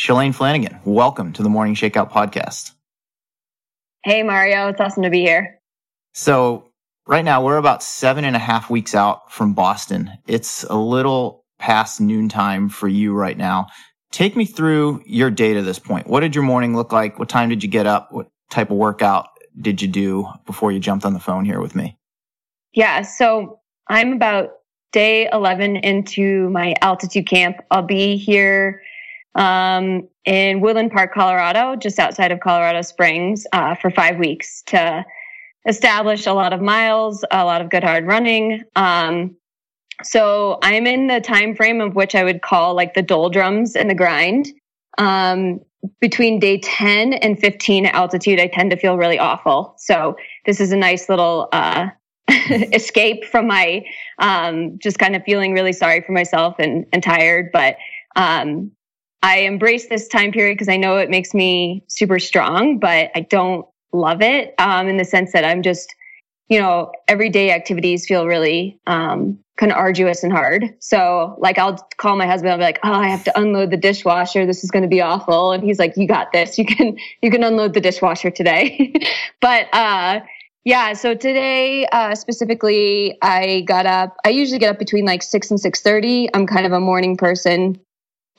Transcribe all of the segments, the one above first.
Shalane Flanagan, welcome to the Morning Shakeout podcast. Hey, Mario. It's awesome to be here. So, right now, we're about seven and a half weeks out from Boston. It's a little past noontime for you right now. Take me through your day to this point. What did your morning look like? What time did you get up? What type of workout did you do before you jumped on the phone here with me? Yeah, so I'm about day 11 into my altitude camp. I'll be here um, in Woodland Park, Colorado, just outside of Colorado Springs, uh, for five weeks to establish a lot of miles, a lot of good hard running. Um, so I'm in the time frame of which I would call like the doldrums and the grind. Um, between day 10 and 15 altitude, I tend to feel really awful. So this is a nice little uh, escape from my um, just kind of feeling really sorry for myself and, and tired. But um, I embrace this time period because I know it makes me super strong, but I don't love it um, in the sense that I'm just, you know, everyday activities feel really um, kind of arduous and hard. So, like, I'll call my husband. I'll be like, "Oh, I have to unload the dishwasher. This is going to be awful." And he's like, "You got this. You can you can unload the dishwasher today." but uh, yeah, so today uh, specifically, I got up. I usually get up between like six and six thirty. I'm kind of a morning person,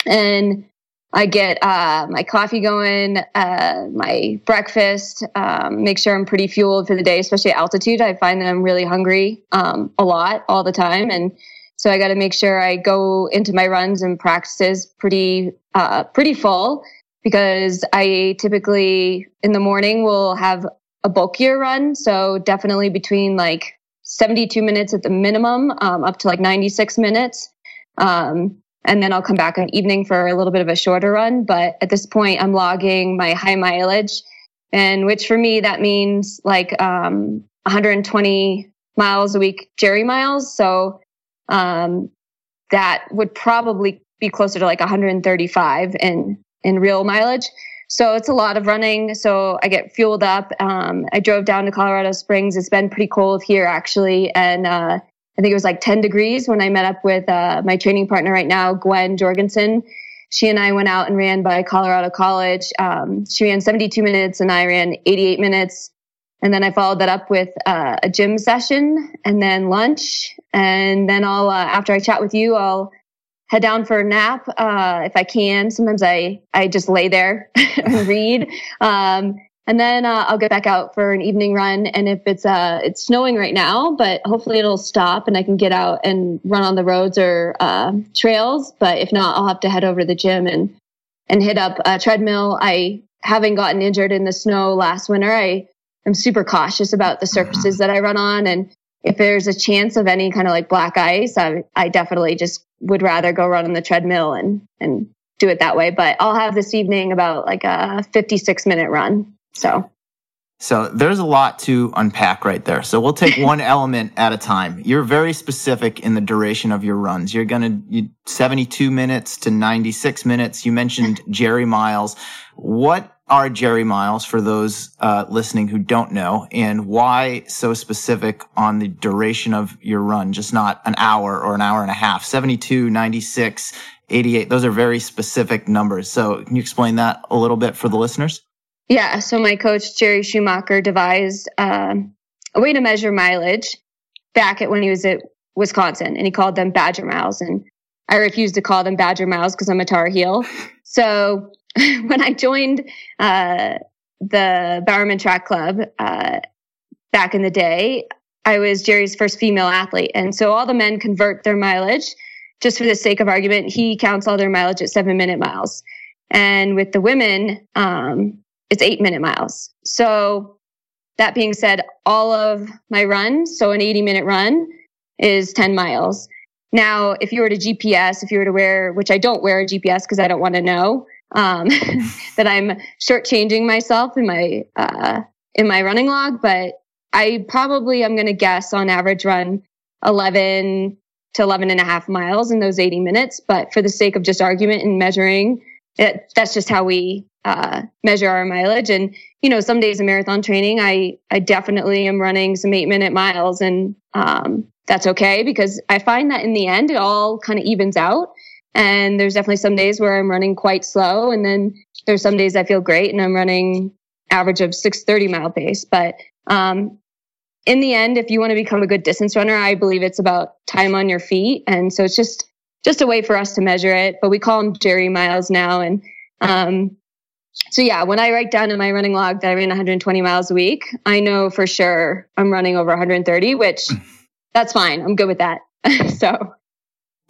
and I get uh, my coffee going, uh, my breakfast, um, make sure I'm pretty fueled for the day, especially at altitude. I find that I'm really hungry um, a lot all the time. And so I got to make sure I go into my runs and practices pretty, uh, pretty full because I typically in the morning will have a bulkier run. So definitely between like 72 minutes at the minimum, um, up to like 96 minutes. Um, and then I'll come back in evening for a little bit of a shorter run. But at this point, I'm logging my high mileage, and which for me that means like um, 120 miles a week Jerry miles. So um, that would probably be closer to like 135 in in real mileage. So it's a lot of running. So I get fueled up. Um, I drove down to Colorado Springs. It's been pretty cold here actually, and uh, I think it was like 10 degrees when I met up with uh, my training partner right now, Gwen Jorgensen. She and I went out and ran by Colorado College. Um, she ran 72 minutes and I ran 88 minutes. And then I followed that up with uh, a gym session and then lunch. And then I'll, uh, after I chat with you, I'll head down for a nap uh, if I can. Sometimes I, I just lay there and read. Um, and then uh, I'll get back out for an evening run. And if it's uh, it's snowing right now, but hopefully it'll stop and I can get out and run on the roads or uh, trails. But if not, I'll have to head over to the gym and and hit up a treadmill. I having gotten injured in the snow last winter, I am super cautious about the surfaces that I run on. And if there's a chance of any kind of like black ice, I, I definitely just would rather go run on the treadmill and and do it that way. But I'll have this evening about like a 56 minute run. So so there's a lot to unpack right there. So we'll take one element at a time. You're very specific in the duration of your runs. You're going to 72 minutes to 96 minutes. You mentioned Jerry Miles. What are Jerry Miles for those uh, listening who don't know, and why so specific on the duration of your run? Just not an hour or an hour and a half. 72, 96, 88. Those are very specific numbers. So can you explain that a little bit for the listeners? Yeah. So my coach, Jerry Schumacher, devised um, a way to measure mileage back at when he was at Wisconsin and he called them Badger miles. And I refuse to call them Badger miles because I'm a Tar Heel. So when I joined uh, the Bowerman Track Club uh, back in the day, I was Jerry's first female athlete. And so all the men convert their mileage. Just for the sake of argument, he counts all their mileage at seven minute miles. And with the women, um, it's eight minute miles. So that being said, all of my runs, so an 80 minute run is 10 miles. Now, if you were to GPS, if you were to wear, which I don't wear a GPS because I don't want to know, um, that I'm shortchanging myself in my, uh, in my running log, but I probably am going to guess on average run 11 to 11 and a half miles in those 80 minutes. But for the sake of just argument and measuring, it, that's just how we uh, measure our mileage. And you know, some days in marathon training, I I definitely am running some eight minute miles, and um, that's okay because I find that in the end it all kind of evens out. And there's definitely some days where I'm running quite slow. And then there's some days I feel great and I'm running average of 630 mile pace. But um, in the end, if you want to become a good distance runner, I believe it's about time on your feet. And so it's just just a way for us to measure it. But we call them Jerry miles now. And um, so yeah, when I write down in my running log that I ran 120 miles a week, I know for sure I'm running over 130, which that's fine. I'm good with that. so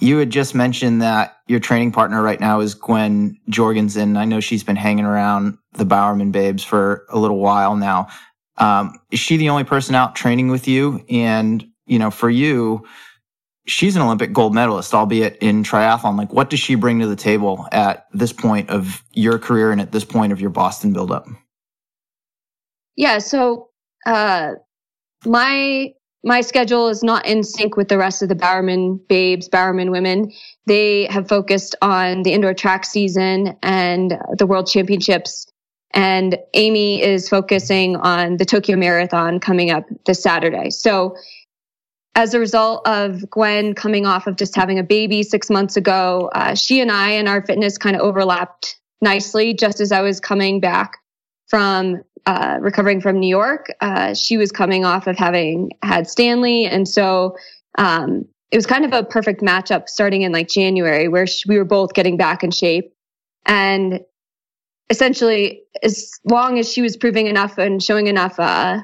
you had just mentioned that your training partner right now is Gwen Jorgensen. I know she's been hanging around the Bowerman Babes for a little while now. Um, is she the only person out training with you? And, you know, for you, she's an Olympic gold medalist, albeit in triathlon. Like, what does she bring to the table at this point of your career and at this point of your Boston buildup? Yeah. So, uh, my my schedule is not in sync with the rest of the Bowerman babes, Bowerman women. They have focused on the indoor track season and the world championships. And Amy is focusing on the Tokyo Marathon coming up this Saturday. So as a result of Gwen coming off of just having a baby six months ago, uh, she and I and our fitness kind of overlapped nicely just as I was coming back from uh, recovering from New York. Uh, she was coming off of having had Stanley. And so um, it was kind of a perfect matchup starting in like January where she, we were both getting back in shape. And essentially, as long as she was proving enough and showing enough uh,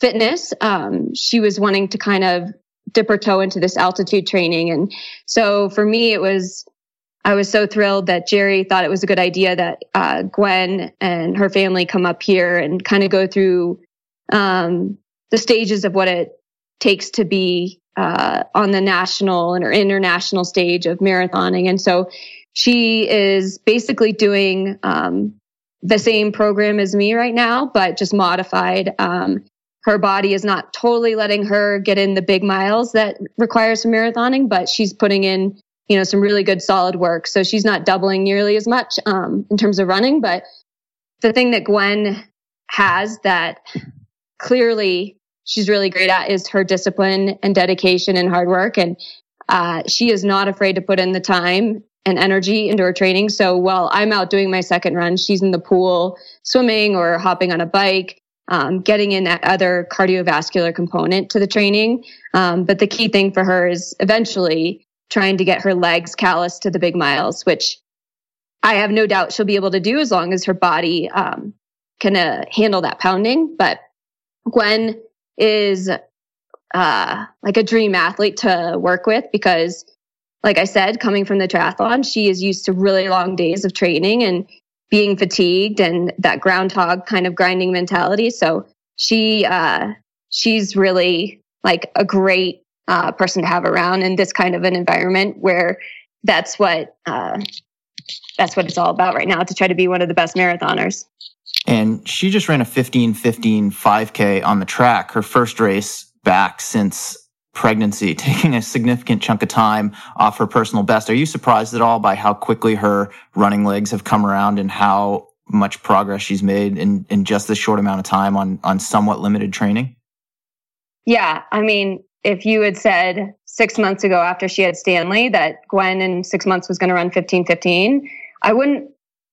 fitness, um, she was wanting to kind of dip her toe into this altitude training. And so for me, it was, I was so thrilled that Jerry thought it was a good idea that uh, Gwen and her family come up here and kind of go through um, the stages of what it takes to be uh, on the national and or international stage of marathoning. And so she is basically doing um, the same program as me right now, but just modified. Um, her body is not totally letting her get in the big miles that requires some marathoning, but she's putting in, you know, some really good solid work. So she's not doubling nearly as much um, in terms of running. But the thing that Gwen has that clearly she's really great at is her discipline and dedication and hard work. And uh, she is not afraid to put in the time and energy into her training. So while I'm out doing my second run, she's in the pool swimming or hopping on a bike um, getting in that other cardiovascular component to the training. Um, but the key thing for her is eventually trying to get her legs callous to the big miles, which I have no doubt she'll be able to do as long as her body um, can uh, handle that pounding. But Gwen is uh, like a dream athlete to work with because, like I said, coming from the triathlon, she is used to really long days of training and being fatigued and that groundhog kind of grinding mentality. So she uh, she's really like a great uh, person to have around in this kind of an environment where that's what uh, that's what it's all about right now to try to be one of the best marathoners. And she just ran a 15 15 5K on the track, her first race back since pregnancy, taking a significant chunk of time off her personal best. Are you surprised at all by how quickly her running legs have come around and how much progress she's made in, in just this short amount of time on, on somewhat limited training? Yeah. I mean, if you had said six months ago after she had Stanley that Gwen in six months was going to run 15 15, I wouldn't,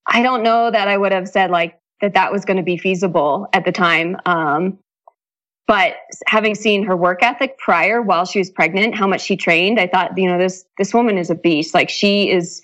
I don't know that I would have said like that that was going to be feasible at the time. Um, but having seen her work ethic prior while she was pregnant, how much she trained, I thought, you know, this this woman is a beast. Like she is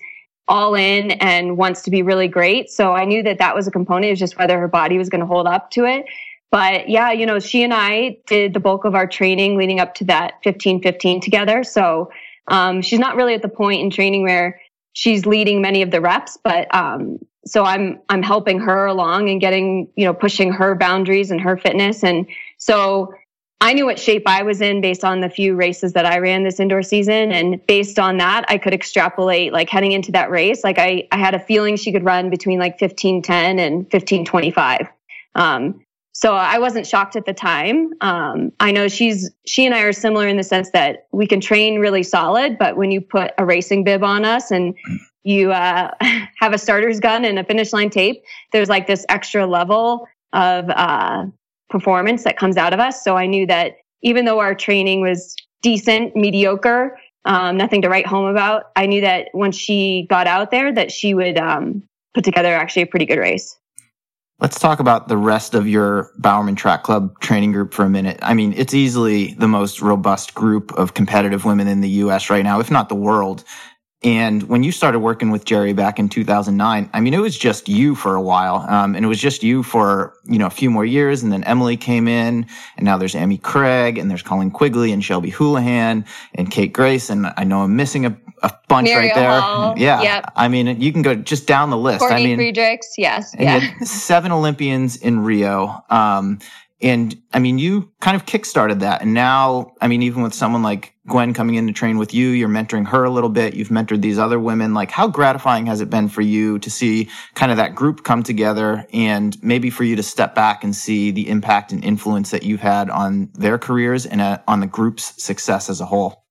all in and wants to be really great. So I knew that that was a component. It was just whether her body was going to hold up to it. But yeah, you know, she and I did the bulk of our training leading up to that 15 15 together. So um, she's not really at the point in training where she's leading many of the reps, but um, so I'm I'm helping her along and getting you know pushing her boundaries and her fitness and so I knew what shape I was in based on the few races that I ran this indoor season. And based on that, I could extrapolate like heading into that race. Like I, I had a feeling she could run between like 1510 and 1525. Um, so I wasn't shocked at the time. Um, I know she's, she and I are similar in the sense that we can train really solid, but when you put a racing bib on us and you uh, have a starter's gun and a finish line tape, there's like this extra level of uh, performance that comes out of us. So I knew that even though our training was decent, mediocre, um, nothing to write home about. I knew that once she got out there, that she would um, put together actually a pretty good race. Let's talk about the rest of your Bowerman Track Club training group for a minute. I mean, it's easily the most robust group of competitive women in the US right now, if not the world. And when you started working with Jerry back in 2009, I mean, it was just you for a while. Um, and it was just you for, you know, a few more years. And then Emily came in and now there's Amy Cragg and there's Colleen Quigley and Shelby Houlihan and Kate Grace. And I know I'm missing a, a bunch right there. Hall. Yeah. Yep. I mean, you can go just down the list. Courtney I mean, Frerichs. Yes. Yeah. seven Olympians in Rio. Um, and I mean, you kind of kickstarted that. And now, I mean, even with someone like Gwen coming in to train with you, you're mentoring her a little bit. You've mentored these other women. Like, how gratifying has it been for you to see kind of that group come together and maybe for you to step back and see the impact and influence that you've had on their careers and uh, on the group's success as a whole?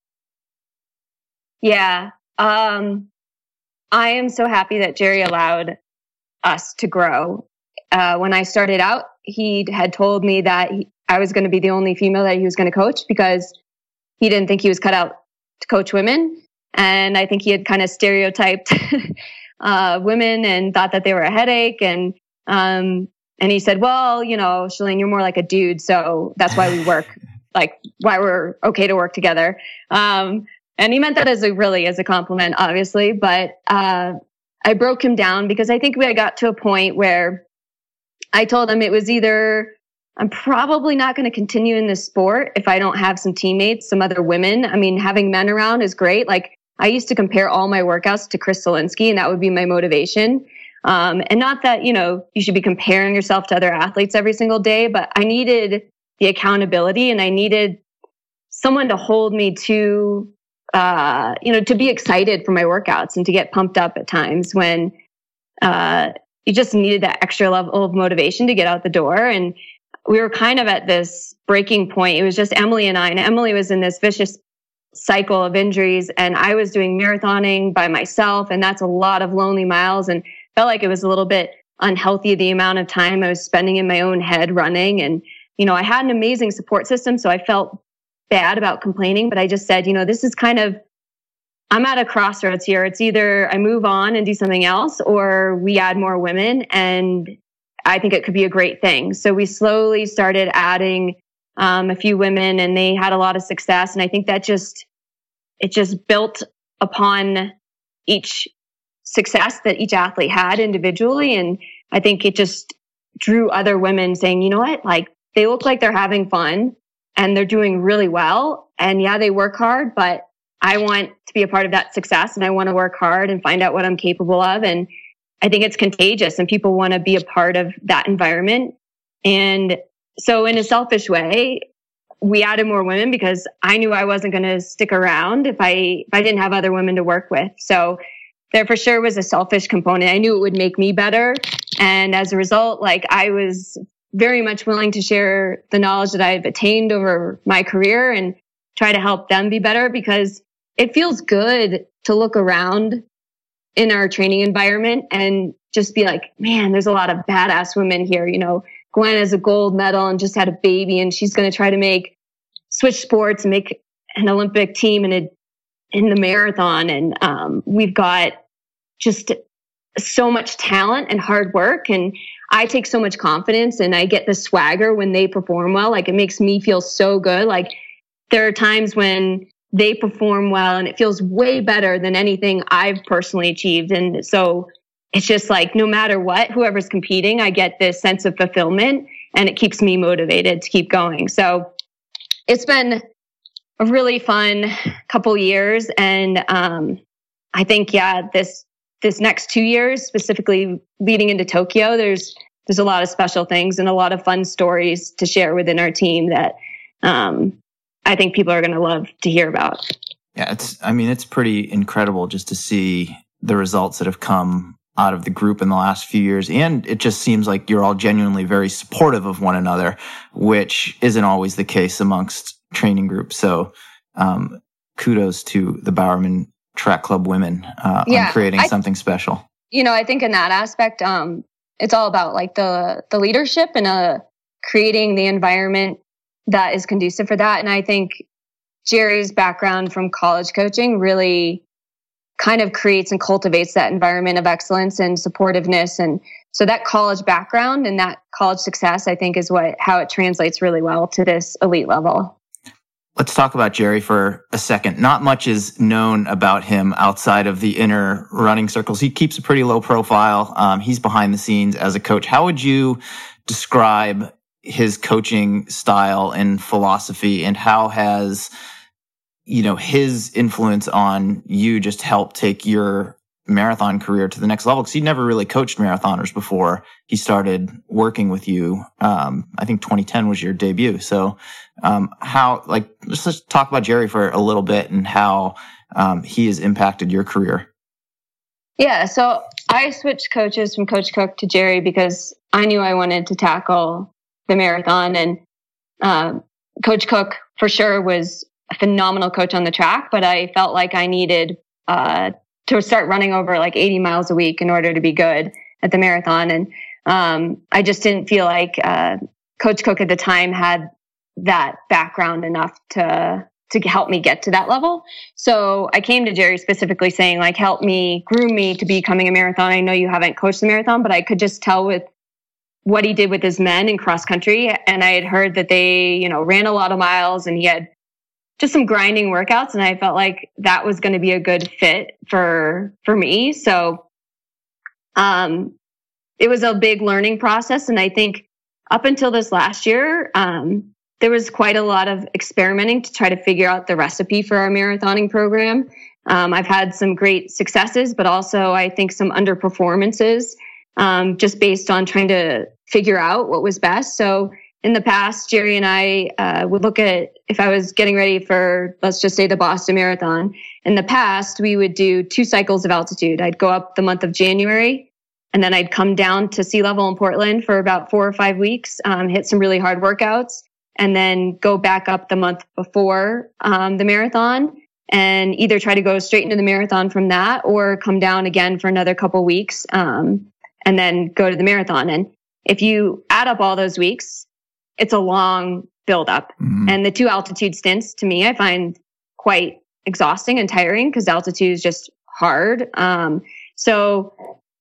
Yeah. Um, I am so happy that Jerry allowed us to grow. Uh, when I started out, he had told me that he, I was going to be the only female that he was going to coach because he didn't think he was cut out to coach women. And I think he had kind of stereotyped uh, women and thought that they were a headache. And um, and he said, "Well, you know, Shalane, you're more like a dude, so that's why we work, like why we're okay to work together." Um, and he meant that as a really as a compliment, obviously. But uh, I broke him down because I think we had got to a point where I told him it was either I'm probably not going to continue in this sport if I don't have some teammates, some other women. I mean, having men around is great. Like I used to compare all my workouts to Chris Solinsky, and that would be my motivation. Um, and not that you know you should be comparing yourself to other athletes every single day, but I needed the accountability, and I needed someone to hold me to uh, you know, to be excited for my workouts and to get pumped up at times when uh, you just needed that extra level of motivation to get out the door. And we were kind of at this breaking point. It was just Emily and I, and Emily was in this vicious cycle of injuries, and I was doing marathoning by myself, and that's a lot of lonely miles, and felt like it was a little bit unhealthy the amount of time I was spending in my own head running. And you know, I had an amazing support system, so I felt bad about complaining, but I just said, you know, this is kind of, I'm at a crossroads here. It's either I move on and do something else or we add more women. And I think it could be a great thing. So we slowly started adding um, a few women and they had a lot of success. And I think that just, it just built upon each success that each athlete had individually. And I think it just drew other women saying, you know what, like they look like they're having fun and they're doing really well. And yeah, they work hard, but I want to be a part of that success and I want to work hard and find out what I'm capable of. And I think it's contagious and people want to be a part of that environment. And so in a selfish way, we added more women because I knew I wasn't going to stick around if I, if I didn't have other women to work with. So there for sure was a selfish component. I knew it would make me better. And as a result, like I was very much willing to share the knowledge that I've attained over my career and try to help them be better because it feels good to look around in our training environment and just be like, man, there's a lot of badass women here. You know, Gwen has a gold medal and just had a baby and she's going to try to make switch sports make an Olympic team in a, in the marathon. And, um, we've got just so much talent and hard work. And I take so much confidence and I get the swagger when they perform well. Like it makes me feel so good. Like there are times when they perform well and it feels way better than anything I've personally achieved. And so it's just like no matter what, whoever's competing, I get this sense of fulfillment and it keeps me motivated to keep going. So it's been a really fun couple years. And um, I think, yeah, this this next two years, specifically leading into Tokyo, there's there's a lot of special things and a lot of fun stories to share within our team that um, I think people are going to love to hear about. Yeah, it's. I mean, it's pretty incredible just to see the results that have come out of the group in the last few years, and it just seems like you're all genuinely very supportive of one another, which isn't always the case amongst training groups. So, um, kudos to the Bowerman Track Club women uh, Yeah, on creating I- something special. you know, I think in that aspect, um, it's all about like the the leadership and uh, creating the environment that is conducive for that. And I think Jerry's background from college coaching really kind of creates and cultivates that environment of excellence and supportiveness and so that college background and that college success i think is what how it translates really well to this elite level Let's talk about Jerry for a second. Not much is known about him outside of the inner running circles. He keeps a pretty low profile. Um, he's behind the scenes as a coach. How would you describe his coaching style and philosophy and how has you know his influence on you just helped take your marathon career to the next level because he never really coached marathoners before he started working with you. Um, I think 2010 was your debut. So, um, how, like, let's talk about Jerry for a little bit and how, um, he has impacted your career. Yeah. So I switched coaches from Coach Cook to Jerry because I knew I wanted to tackle the marathon and, um, Coach Cook for sure was a phenomenal coach on the track, but I felt like I needed, uh, to start running over like 80 miles a week in order to be good at the marathon. And um, I just didn't feel like uh, Coach Cook at the time had that background enough to to help me get to that level. So I came to Jerry specifically saying like, help me groom me to becoming a marathon. I know you haven't coached the marathon, but I could just tell with what he did with his men in cross country. And I had heard that they, you know, ran a lot of miles and he had just some grinding workouts and I felt like that was going to be a good fit for for me. So um it was a big learning process and I think up until this last year um there was quite a lot of experimenting to try to figure out the recipe for our marathoning program. Um, I've had some great successes, but also I think some underperformances um, just based on trying to figure out what was best. So in the past, Jerry and I uh, would look at if I was getting ready for, let's just say, the Boston Marathon. In the past, we would do two cycles of altitude. I'd go up the month of January, and then I'd come down to sea level in Portland for about four or five weeks, um, hit some really hard workouts, and then go back up the month before um, the marathon and either try to go straight into the marathon from that or come down again for another couple weeks um, and then go to the marathon. And if you add up all those weeks, it's a long buildup. Mm-hmm. And the two altitude stints to me, I find quite exhausting and tiring because altitude is just hard. Um, so,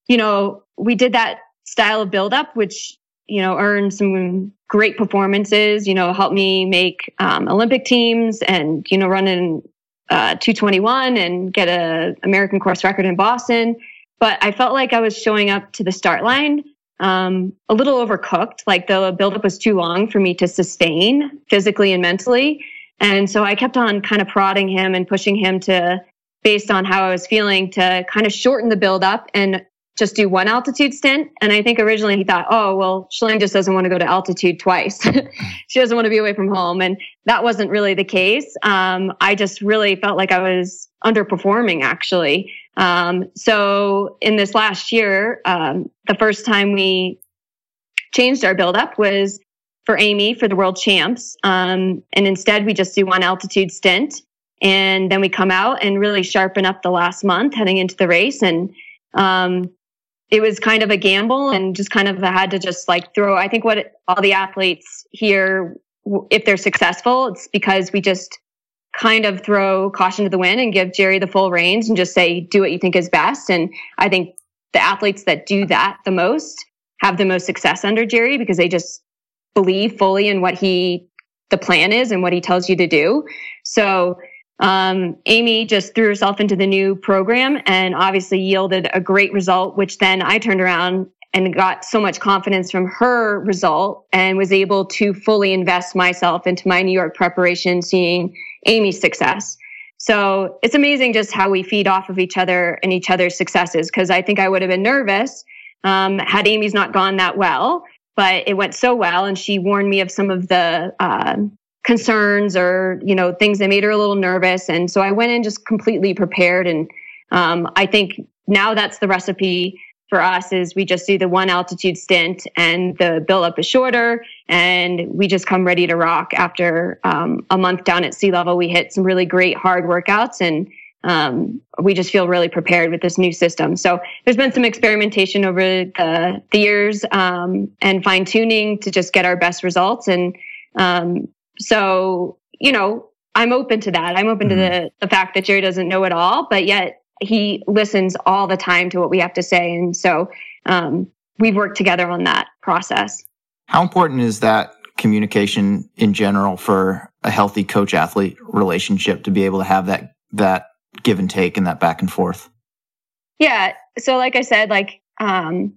you know, we did that style of buildup, which, you know, earned some great performances, you know, helped me make um, Olympic teams and, you know, run in uh, 221 and get a American course record in Boston. But I felt like I was showing up to the start line um, a little overcooked. Like the buildup was too long for me to sustain physically and mentally. And so I kept on kind of prodding him and pushing him to, based on how I was feeling, to kind of shorten the buildup and just do one altitude stint. And I think originally he thought, oh, well, Shalane just doesn't want to go to altitude twice. she doesn't want to be away from home. And that wasn't really the case. Um, I just really felt like I was underperforming actually. Um, so in this last year, um, the first time we changed our buildup was for Amy for the world champs. Um, and instead we just do one altitude stint and then we come out and really sharpen up the last month heading into the race. And, um, it was kind of a gamble and just kind of had to just like throw, I think what all the athletes here, if they're successful, it's because we just kind of throw caution to the wind and give Jerry the full reins and just say, do what you think is best. And I think the athletes that do that the most have the most success under Jerry because they just believe fully in what he, the plan is and what he tells you to do. So, um, Amy just threw herself into the new program and obviously yielded a great result, which then I turned around and got so much confidence from her result and was able to fully invest myself into my New York preparation, seeing Amy's success. So it's amazing just how we feed off of each other and each other's successes. Cause I think I would have been nervous um, had Amy's not gone that well, but it went so well. And she warned me of some of the uh, concerns or, you know, things that made her a little nervous. And so I went in just completely prepared. And um, I think now that's the recipe for us is we just do the one altitude stint and the build up is shorter and we just come ready to rock after um, a month down at sea level we hit some really great hard workouts and um, we just feel really prepared with this new system so there's been some experimentation over the, the years um, and fine tuning to just get our best results and um, so you know I'm open to that. I'm open mm-hmm. to the the fact that Jerry doesn't know it all, but yet he listens all the time to what we have to say, and so um, we've worked together on that process. How important is that communication in general for a healthy coach athlete relationship to be able to have that that give and take and that back and forth? Yeah. So like I said, like um,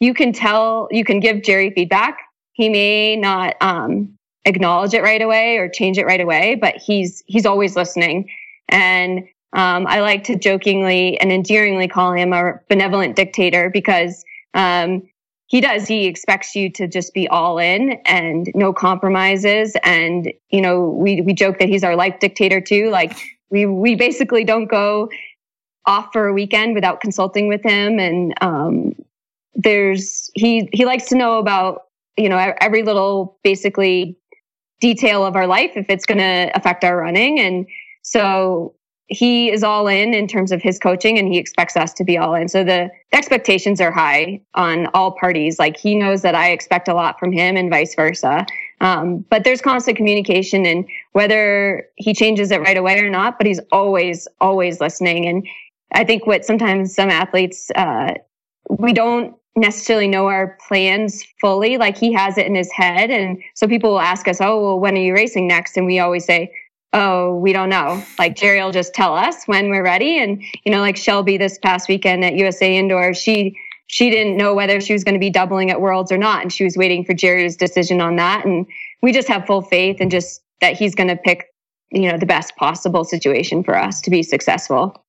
you can tell you can give Jerry feedback. He may not um, acknowledge it right away or change it right away, but he's he's always listening. And um, I like to jokingly and endearingly call him a benevolent dictator because um, he does. He expects you to just be all in and no compromises. And you know, we we joke that he's our life dictator too. Like we we basically don't go off for a weekend without consulting with him. And um, there's he he likes to know about you know every little basically detail of our life if it's going to affect our running. And so he is all in in terms of his coaching and he expects us to be all in. So the expectations are high on all parties. Like he knows that I expect a lot from him and vice versa. Um, but there's constant communication and whether he changes it right away or not, but he's always, always listening. And I think what sometimes some athletes, uh, we don't necessarily know our plans fully. Like he has it in his head. And so people will ask us, Oh, well, when are you racing next? And we always say, oh, we don't know. Like Jerry will just tell us when we're ready. And, you know, like Shelby this past weekend at USA Indoor, she, she didn't know whether she was going to be doubling at Worlds or not. And she was waiting for Jerry's decision on that. And we just have full faith and just that he's going to pick, you know, the best possible situation for us to be successful.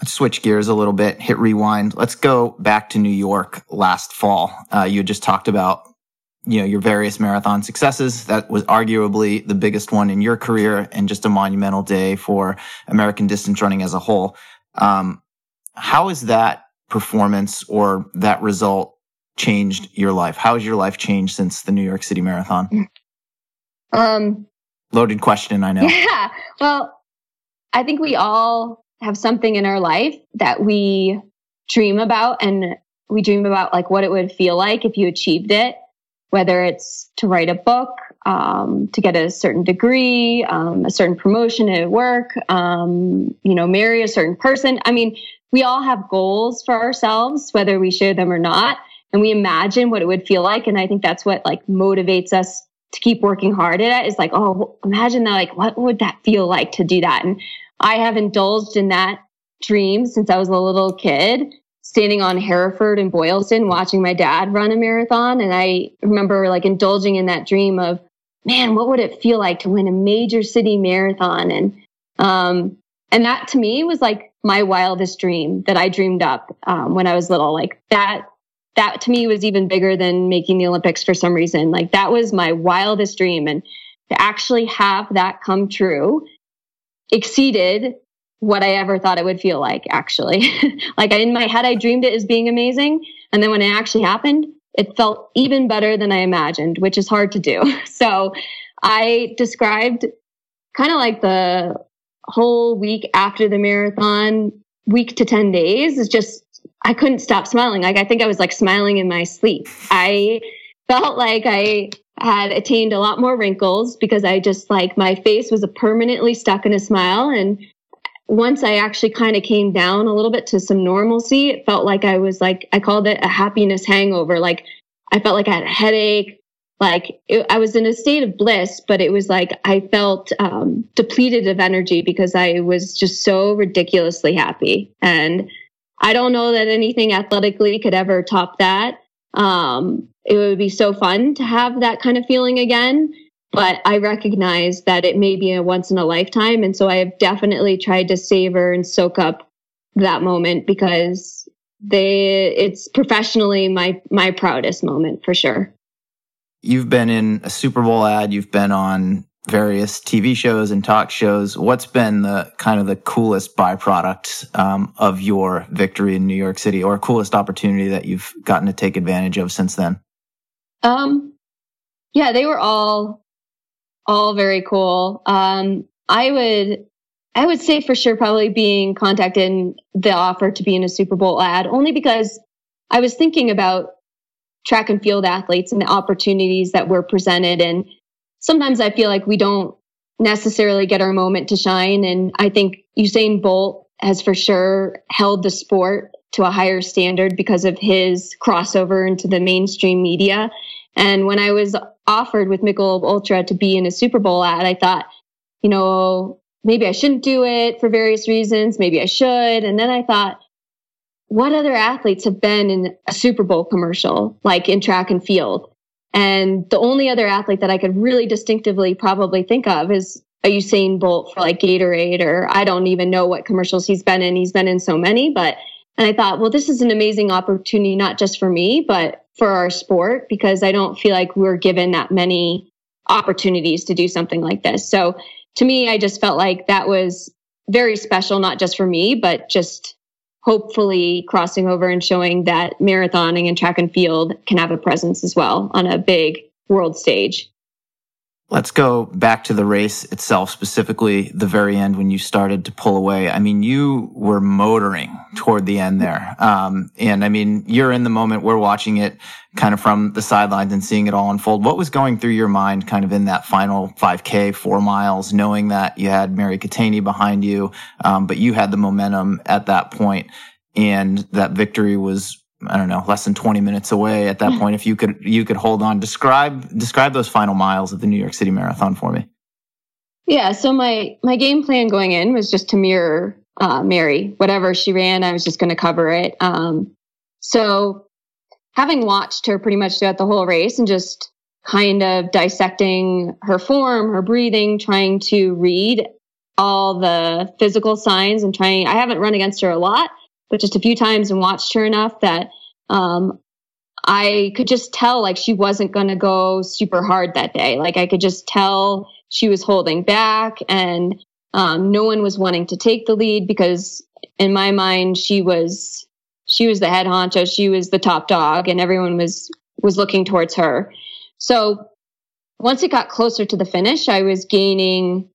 Let's switch gears a little bit, hit rewind. Let's go back to New York last fall. Uh, you just talked about you know, your various marathon successes. That was arguably the biggest one in your career and just a monumental day for American distance running as a whole. Um, how has that performance or that result changed your life? How has your life changed since the New York City Marathon? Um, Loaded question, I know. Yeah. Well, I think we all have something in our life that we dream about and we dream about like what it would feel like if you achieved it whether it's to write a book, um, to get a certain degree, um, a certain promotion at work, um, you know, marry a certain person. I mean, we all have goals for ourselves, whether we share them or not. And we imagine what it would feel like. And I think that's what like motivates us to keep working hard at it is like, oh, imagine that, like, what would that feel like to do that? And I have indulged in that dream since I was a little kid standing on Hereford and Boylston watching my dad run a marathon. And I remember like indulging in that dream of, man, what would it feel like to win a major city marathon? And, um, and that to me was like my wildest dream that I dreamed up, um, when I was little. Like that, that to me was even bigger than making the Olympics for some reason. Like that was my wildest dream. And to actually have that come true exceeded what I ever thought it would feel like, actually. like in my head, I dreamed it as being amazing. And then when it actually happened, it felt even better than I imagined, which is hard to do. So I described kind of like the whole week after the marathon, week to 10 days is just, I couldn't stop smiling. Like I think I was like smiling in my sleep. I felt like I had attained a lot more wrinkles because I just like my face was permanently stuck in a smile and once I actually kind of came down a little bit to some normalcy, it felt like I was like, I called it a happiness hangover. Like I felt like I had a headache. Like it, I was in a state of bliss, but it was like I felt um, depleted of energy because I was just so ridiculously happy. And I don't know that anything athletically could ever top that. Um, it would be so fun to have that kind of feeling again but I recognize that it may be a once in a lifetime. And so I have definitely tried to savor and soak up that moment because they it's professionally my my proudest moment for sure. You've been in a Super Bowl ad, you've been on various TV shows and talk shows. What's been the kind of the coolest byproduct um, of your victory in New York City, or coolest opportunity that you've gotten to take advantage of since then? Um, yeah, they were all all very cool. Um, I would, I would say for sure probably being contacted in the offer to be in a Super Bowl ad, only because I was thinking about track and field athletes and the opportunities that were presented. And sometimes I feel like we don't necessarily get our moment to shine. And I think Usain Bolt has for sure held the sport to a higher standard because of his crossover into the mainstream media. And when I was offered with Michelob Ultra to be in a Super Bowl ad, I thought, you know, maybe I shouldn't do it for various reasons. Maybe I should. And then I thought, what other athletes have been in a Super Bowl commercial, like in track and field? And the only other athlete that I could really distinctively probably think of is a Usain Bolt for like Gatorade, or I don't even know what commercials he's been in. He's been in so many, but and I thought, well, this is an amazing opportunity, not just for me, but for our sport, because I don't feel like we're given that many opportunities to do something like this. So to me, I just felt like that was very special, not just for me, but just hopefully crossing over and showing that marathoning and track and field can have a presence as well on a big world stage. Let's go back to the race itself, specifically the very end when you started to pull away. I mean, you were motoring toward the end there. Um, and I mean, you're in the moment. We're watching it kind of from the sidelines and seeing it all unfold. What was going through your mind kind of in that final 5K, four miles, knowing that you had Mary Keitany behind you, um, but you had the momentum at that point and that victory was I don't know, less than 20 minutes away at that hmm. point. If you could, you could hold on. Describe, describe those final miles of the New York City Marathon for me. Yeah. So my, my game plan going in was just to mirror, uh, Mary, whatever she ran, I was just going to cover it. Um, so having watched her pretty much throughout the whole race and just kind of dissecting her form, her breathing, trying to read all the physical signs and trying, I haven't run against her a lot but just a few times and watched her enough that um, I could just tell like she wasn't going to go super hard that day. Like I could just tell she was holding back and um, no one was wanting to take the lead because in my mind she was she was the head honcho, she was the top dog, and everyone was was looking towards her. So once it got closer to the finish, I was gaining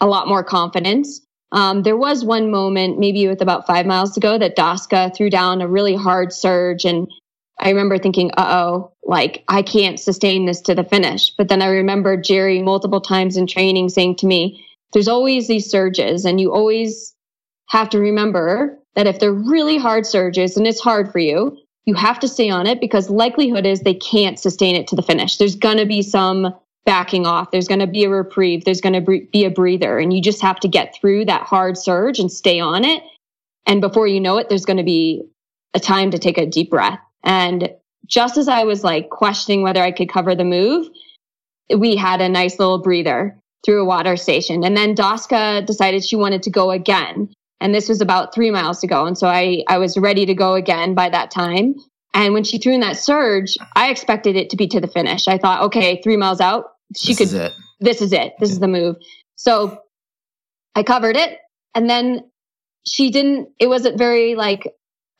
a lot more confidence. Um, there was one moment, maybe with about five miles to go, that Daska threw down a really hard surge. And I remember thinking, uh oh, like I can't sustain this to the finish. But then I remember Jerry multiple times in training saying to me, there's always these surges, and you always have to remember that if they're really hard surges and it's hard for you, you have to stay on it because likelihood is they can't sustain it to the finish. There's going to be some backing off. There's going to be a reprieve. There's going to be a breather. And you just have to get through that hard surge and stay on it. And before you know it, there's going to be a time to take a deep breath. And just as I was like questioning whether I could cover the move, we had a nice little breather through a water station. And then Daska decided she wanted to go again. And this was about three miles to go. And so I, I was ready to go again by that time. And when she threw in that surge, I expected it to be to the finish. I thought, okay, three miles out, she this could. Is this is it. This is the move. So I covered it, and then she didn't. It wasn't very like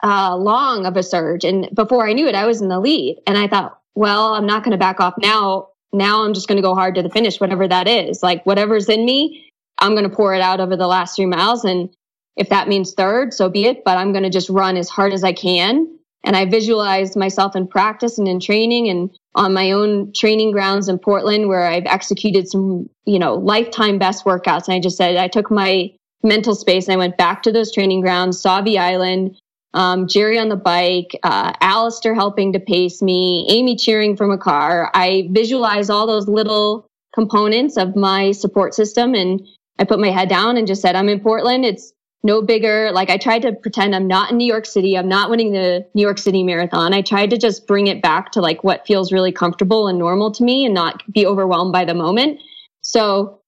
uh, long of a surge, and before I knew it, I was in the lead. And I thought, well, I'm not going to back off now. Now I'm just going to go hard to the finish, whatever that is. Like whatever's in me, I'm going to pour it out over the last three miles, and if that means third, so be it. But I'm going to just run as hard as I can. And I visualized myself in practice and in training and on my own training grounds in Portland where I've executed some, you know, lifetime best workouts. And I just said, I took my mental space and I went back to those training grounds, saw the island, um, Jerry on the bike, uh, Alistair helping to pace me, Amy cheering from a car. I visualized all those little components of my support system and I put my head down and just said, I'm in Portland. It's no bigger. Like I tried to pretend I'm not in New York City. I'm not winning the New York City marathon. I tried to just bring it back to like what feels really comfortable and normal to me and not be overwhelmed by the moment. So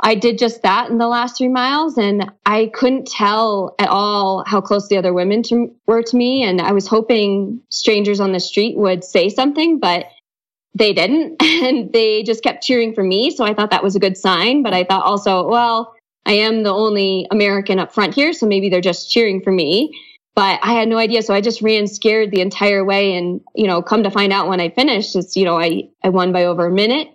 I did just that in the last three miles and I couldn't tell at all how close the other women to, were to me. And I was hoping strangers on the street would say something, but they didn't. And they just kept cheering for me. So I thought that was a good sign. But I thought also, well, I am the only American up front here, so maybe they're just cheering for me. But I had no idea, so I just ran scared the entire way. And you know, come to find out when I finished, it's you know, I I won by over a minute,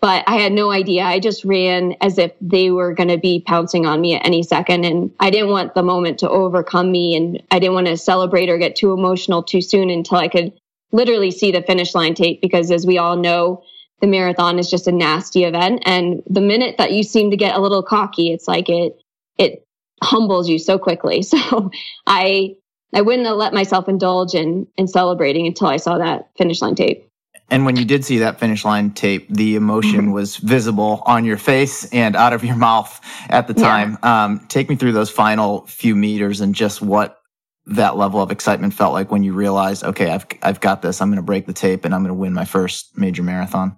but I had no idea. I just ran as if they were going to be pouncing on me at any second, and I didn't want the moment to overcome me, and I didn't want to celebrate or get too emotional too soon until I could literally see the finish line tape. Because as we all know, the marathon is just a nasty event. And the minute that you seem to get a little cocky, it's like it, it humbles you so quickly. So I, I wouldn't have let myself indulge in, in celebrating until I saw that finish line tape. And when you did see that finish line tape, the emotion mm-hmm. was visible on your face and out of your mouth at the time. Yeah. Um, take me through those final few meters and just what that level of excitement felt like when you realized, okay, I've I've got this. I'm going to break the tape and I'm going to win my first major marathon.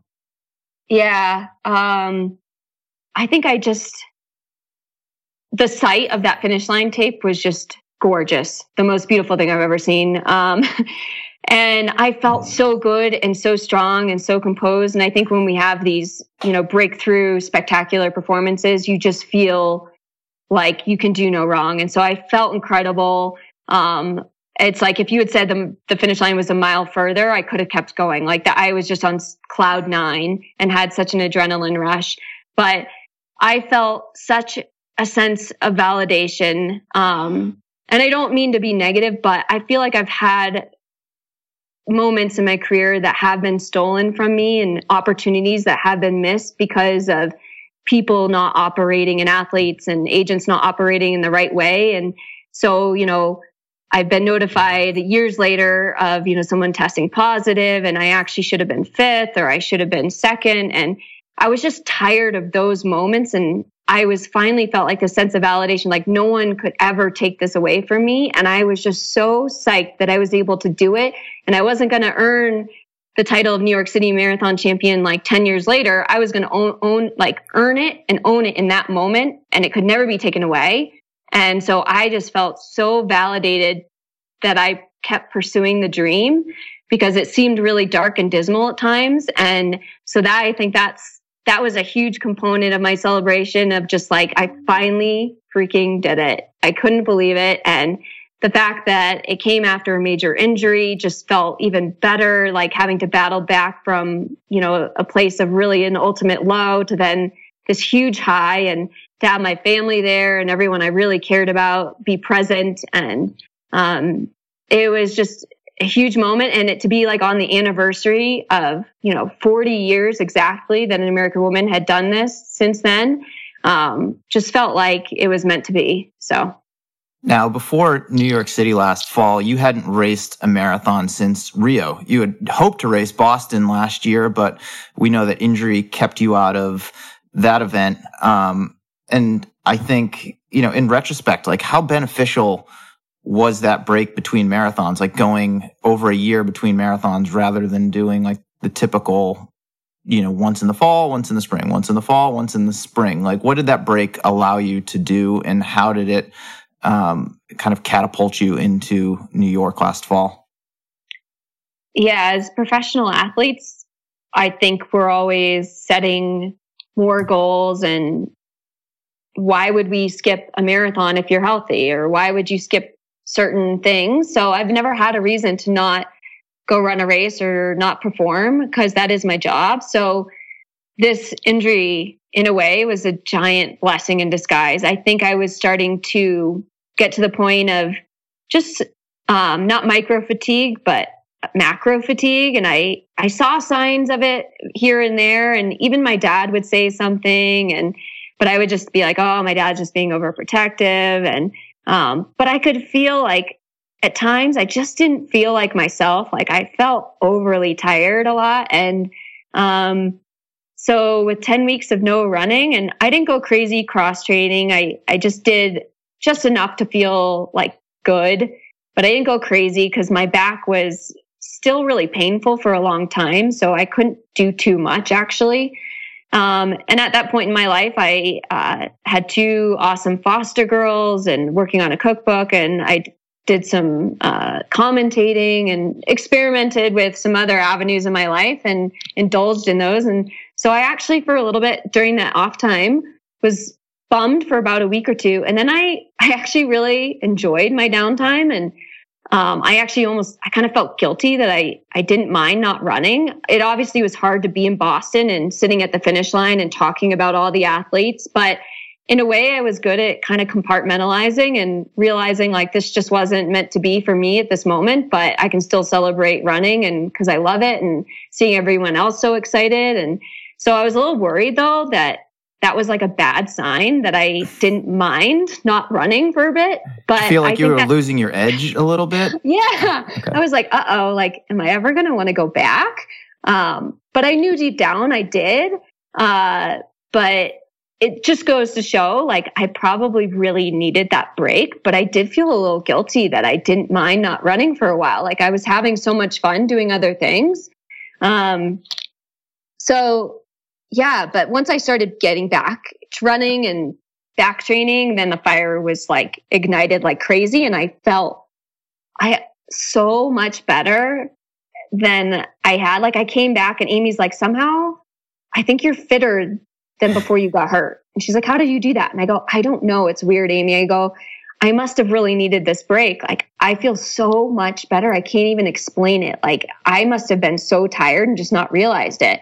Yeah, um, I think I just the sight of that finish line tape was just gorgeous, the most beautiful thing I've ever seen. Um, and I felt so good and so strong and so composed. And I think when we have these, you know, breakthrough, spectacular performances, you just feel like you can do no wrong. And so I felt incredible. Um, it's like if you had said the, the finish line was a mile further, I could have kept going. Like that, I was just on cloud nine and had such an adrenaline rush. But I felt such a sense of validation. Um, and I don't mean to be negative, but I feel like I've had moments in my career that have been stolen from me and opportunities that have been missed because of people not operating and athletes and agents not operating in the right way. And so, you know, I've been notified years later of, you know, someone testing positive and I actually should have been fifth or I should have been second. And I was just tired of those moments. And I was finally felt like a sense of validation, like no one could ever take this away from me. And I was just so psyched that I was able to do it. And I wasn't going to earn the title of New York City Marathon champion like 10 years later. I was going to own, own, like earn it and own it in that moment. And it could never be taken away. And so I just felt so validated that I kept pursuing the dream because it seemed really dark and dismal at times. And so that I think that's that was a huge component of my celebration of just like, I finally freaking did it. I couldn't believe it. And the fact that it came after a major injury just felt even better, like having to battle back from, you know, a place of really an ultimate low to then this huge high and to have my family there and everyone I really cared about be present. And, um, it was just a huge moment. And it to be like on the anniversary of you know 40 years exactly that an american woman had done this since then um, just felt like it was meant to be. So. Now before new york city last fall you hadn't raced a marathon since rio. You had hoped to race boston last year but we know that injury kept you out of that event. Um, and i think you know in retrospect like how beneficial was that break between marathons, like going over a year between marathons rather than doing like the typical, you know, once in the fall, once in the spring, once in the fall, once in the spring? Like, what did that break allow you to do, and how did it um, kind of catapult you into New York last fall? Yeah, as professional athletes, I think we're always setting more goals and why would we skip a marathon if you're healthy or why would you skip certain things. So I've never had a reason to not go run a race or not perform because that is my job. So this injury in a way was a giant blessing in disguise. I think I was starting to get to the point of just um, not micro fatigue, but macro fatigue. And I, I saw signs of it here and there. And even my dad would say something and, but I would just be like, oh, my dad's just being overprotective. And um, but I could feel like at times I just didn't feel like myself. Like I felt overly tired a lot. And, um, so with 10 weeks of no running and I didn't go crazy cross training. I, I just did just enough to feel like good, but I didn't go crazy because my back was still really painful for a long time. So I couldn't do too much actually. Um, and at that point in my life, I uh, had two awesome foster girls and working on a cookbook, and I did some uh, commentating and experimented with some other avenues in my life and indulged in those. And so I actually, for a little bit during that off time, was bummed for about a week or two, and then I I actually really enjoyed my downtime and um, I actually almost I kind of felt guilty that I I didn't mind not running. It obviously was hard to be in Boston and sitting at the finish line and talking about all the athletes, but in a way, I was good at kind of compartmentalizing and realizing like this just wasn't meant to be for me at this moment, but I can still celebrate running and because I love it and seeing everyone else so excited. And so I was a little worried though that that was like a bad sign that I didn't mind not running for a bit. But I feel like I you were that, losing your edge a little bit. Yeah. Okay. I was like, uh oh, like, am I ever going to want to go back? Um, but I knew deep down I did. Uh, but it just goes to show like I probably really needed that break, but I did feel a little guilty that I didn't mind not running for a while. Like I was having so much fun doing other things. Um, so yeah, but once I started getting back running and back training, then the fire was like ignited like crazy. And I felt I so much better than I had. Like I came back and Amy's like, somehow I think you're fitter than before you got hurt. And she's like, how did you do that? And I go, I don't know. It's weird, Amy. I go, I must have really needed this break. Like I feel so much better. I can't even explain it. Like I must have been so tired and just not realized it.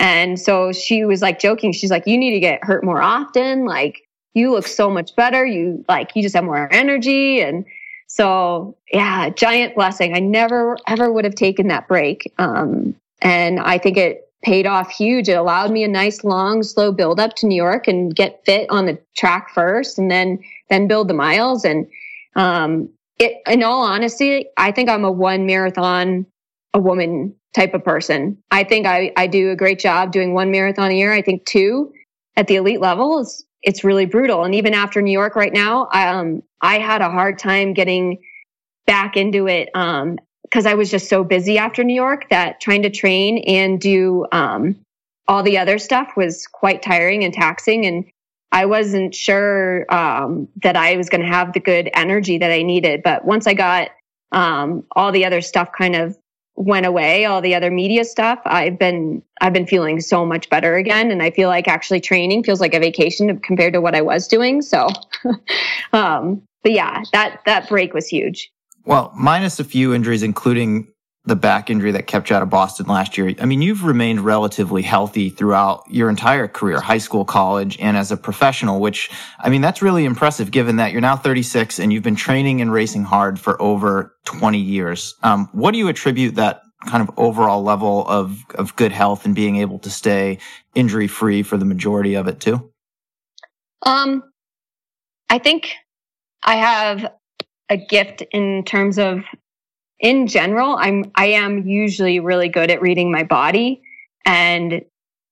And so she was like joking. She's like, you need to get hurt more often. Like you look so much better. You like, you just have more energy. And so yeah, giant blessing. I never ever would have taken that break. Um, and I think it paid off huge. It allowed me a nice long, slow build up to New York and get fit on the track first and then, then build the miles. And, um, it, in all honesty, I think I'm a one marathon, a woman type of person. I think I, I do a great job doing one marathon a year. I think two at the elite level is, it's really brutal. And even after New York right now, um, I had a hard time getting back into it. Um, cause I was just so busy after New York that trying to train and do, um, all the other stuff was quite tiring and taxing. And I wasn't sure, um, that I was going to have the good energy that I needed. But once I got, um, all the other stuff kind of went away, all the other media stuff, I've been I've been feeling so much better again, and I feel like actually training feels like a vacation compared to what I was doing. So, um, but yeah, that that break was huge. Well, minus a few injuries, including the back injury that kept you out of Boston last year. I mean, you've remained relatively healthy throughout your entire career, high school, college, and as a professional, which, I mean, that's really impressive given that you're now 36 and you've been training and racing hard for over 20 years. Um, what do you attribute that kind of overall level of, of good health and being able to stay injury free for the majority of it to? Um, I think I have a gift in terms of in general, I'm I am usually really good at reading my body and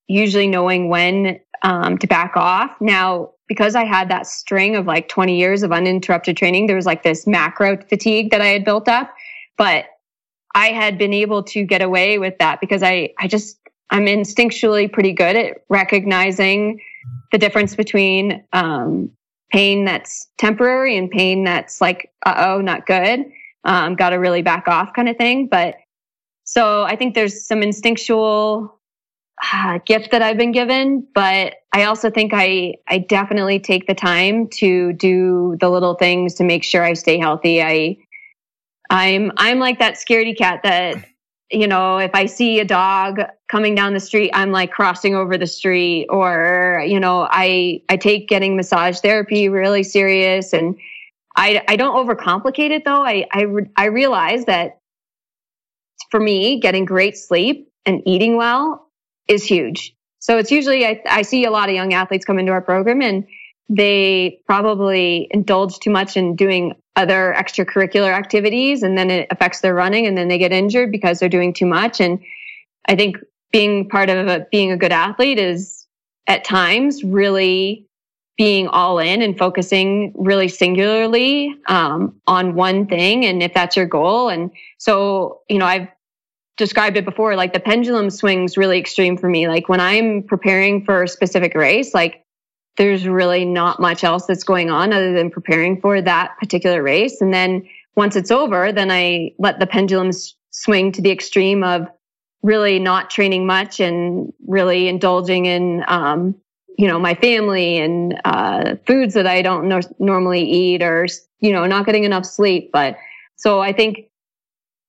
usually knowing when um, to back off. Now, because I had that string of like 20 years of uninterrupted training, there was like this macro fatigue that I had built up, but I had been able to get away with that because I I just I'm instinctually pretty good at recognizing the difference between um, pain that's temporary and pain that's like, uh oh, not good um, got to really back off kind of thing. But so I think there's some instinctual uh, gift that I've been given, but I also think I, I definitely take the time to do the little things to make sure I stay healthy. I, I'm, I'm like that scaredy cat that, you know, if I see a dog coming down the street, I'm like crossing over the street or, you know, I, I take getting massage therapy really serious and, I, I don't overcomplicate it though. I, I, I realize that for me, getting great sleep and eating well is huge. So it's usually, I, I see a lot of young athletes come into our program and they probably indulge too much in doing other extracurricular activities and then it affects their running and then they get injured because they're doing too much. And I think being part of a, being a good athlete is at times really being all in and focusing really singularly um, on one thing and if that's your goal. And so you know i've described it before like the pendulum swings really extreme for me. Like when i'm preparing for a specific race like there's really not much else that's going on other than preparing for that particular race. And then once it's over then i let the pendulum swing to the extreme of really not training much and really indulging in um, you know my family and uh, foods that I don't no- normally eat, or you know not getting enough sleep. But so I think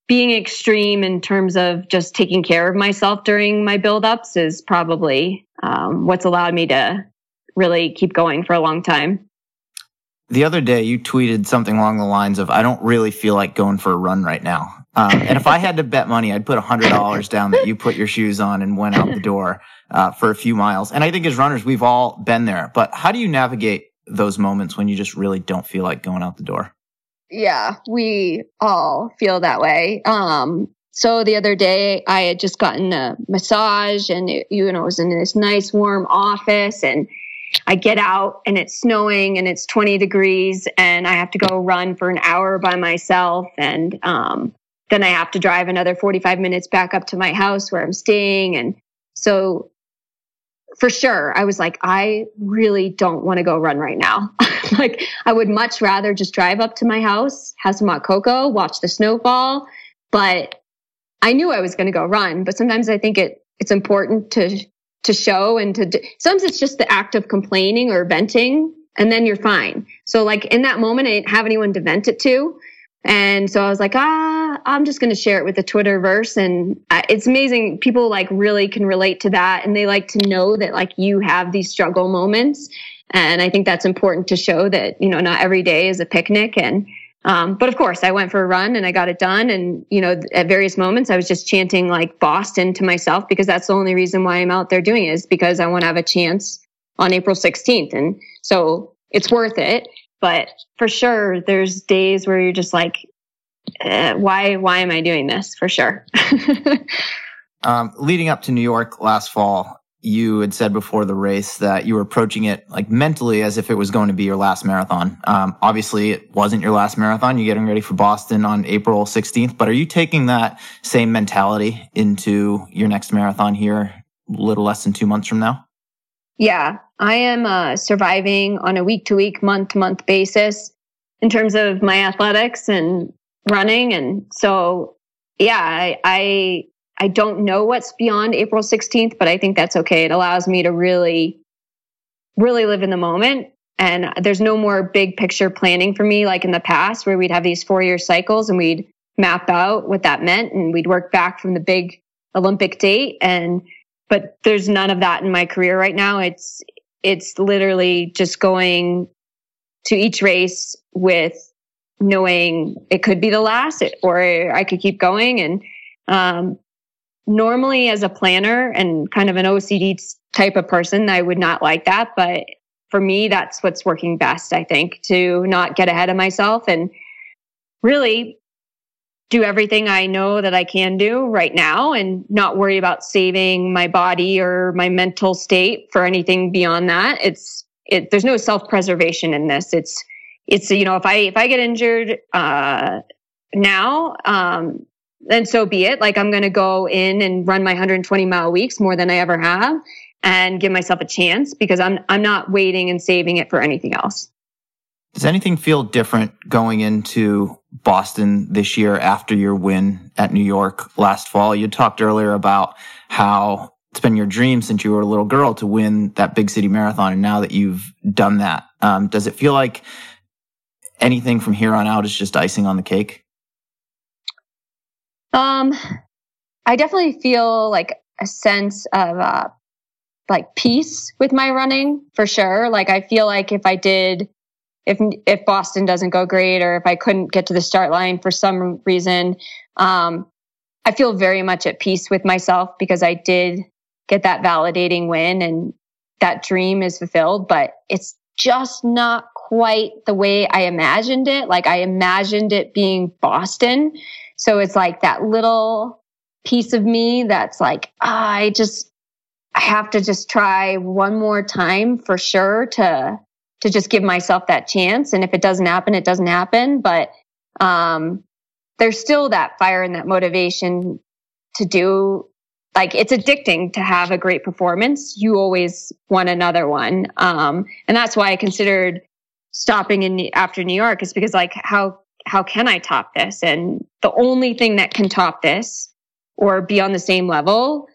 being extreme in terms of just taking care of myself during my buildups is probably um, what's allowed me to really keep going for a long time. The other day, you tweeted something along the lines of, I don't really feel like going for a run right now. Um, and if I had to bet money, I'd put $100 down that you put your shoes on and went out the door uh, for a few miles. And I think as runners, we've all been there. But how do you navigate those moments when you just really don't feel like going out the door? Yeah, we all feel that way. Um, so the other day, I had just gotten a massage, and it, you know, it was in this nice warm office, and I get out and it's snowing and it's 20 degrees and I have to go run for an hour by myself. And um, then I have to drive another 45 minutes back up to my house where I'm staying. And so for sure, I was like, I really don't want to go run right now. like, I would much rather just drive up to my house, have some hot cocoa, watch the snowfall. But I knew I was going to go run. But sometimes I think it it's important to to show and to Do, sometimes it's just the act of complaining or venting and then you're fine so like in that moment i didn't have anyone to vent it to and so i was like ah i'm just going to share it with the twitterverse and it's amazing people like really can relate to that and they like to know that like you have these struggle moments and i think that's important to show that you know not every day is a picnic and um, but of course, I went for a run and I got it done. And, you know, at various moments, I was just chanting like Boston to myself because that's the only reason why I'm out there doing it is because I want to have a chance on April 16th. And so it's worth it. But for sure, there's days where you're just like, eh, why, why am I doing this? For sure. um, leading up to New York last fall, you had said before the race that you were approaching it like mentally as if it was going to be your last marathon. Um, obviously, it wasn't your last marathon. You're getting ready for Boston on April 16th, but are you taking that same mentality into your next marathon here, a little less than two months from now? Yeah, I am uh, surviving on a week to week, month to month basis in terms of my athletics and running. And so, yeah, I, I I don't know what's beyond April 16th, but I think that's okay. It allows me to really, really live in the moment. And there's no more big picture planning for me like in the past where we'd have these four year cycles and we'd map out what that meant and we'd work back from the big Olympic date. And, but there's none of that in my career right now. It's, it's literally just going to each race with knowing it could be the last or I could keep going. And, um, normally as a planner and kind of an OCD type of person, I would not like that. But for me, that's what's working best, I think, to not get ahead of myself and really do everything I know that I can do right now and not worry about saving my body or my mental state for anything beyond that. It's, it, there's no self preservation in this. It's, it's, you know, if I, if I get injured, uh, now, um, then so be it. Like I'm going to go in and run my 120 mile weeks more than I ever have and give myself a chance because I'm I'm not waiting and saving it for anything else. Does anything feel different going into Boston this year after your win at New York last fall? You talked earlier about how it's been your dream since you were a little girl to win that big city marathon. And now that you've done that, um, does it feel like anything from here on out is just icing on the cake? Um, I definitely feel like a sense of uh, like peace with my running for sure. Like I feel like if I did, if if Boston doesn't go great, or if I couldn't get to the start line for some reason, um, I feel very much at peace with myself because I did get that validating win and that dream is fulfilled. But it's just not quite the way I imagined it. Like I imagined it being Boston. So it's like that little piece of me that's like, oh, I just, I have to just try one more time for sure to, to just give myself that chance. And if it doesn't happen, it doesn't happen. But, um, there's still that fire and that motivation to do like it's addicting to have a great performance. You always want another one. Um, and that's why I considered stopping in after New York is because like how how can I top this? And the only thing that can top this or be on the same level,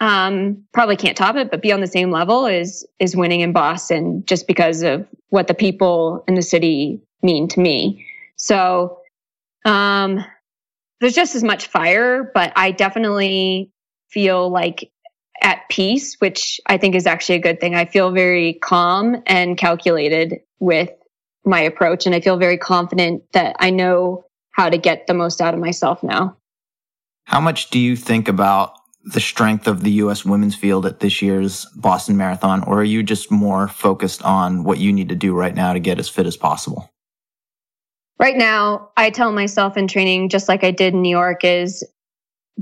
um, probably can't top it, but be on the same level is, is winning in Boston just because of what the people in the city mean to me. So, um, there's just as much fire, but I definitely feel like at peace, which I think is actually a good thing. I feel very calm and calculated with my approach. And I feel very confident that I know how to get the most out of myself now. How much do you think about the strength of the U.S. women's field at this year's Boston Marathon, or are you just more focused on what you need to do right now to get as fit as possible? Right now, I tell myself in training, just like I did in New York, is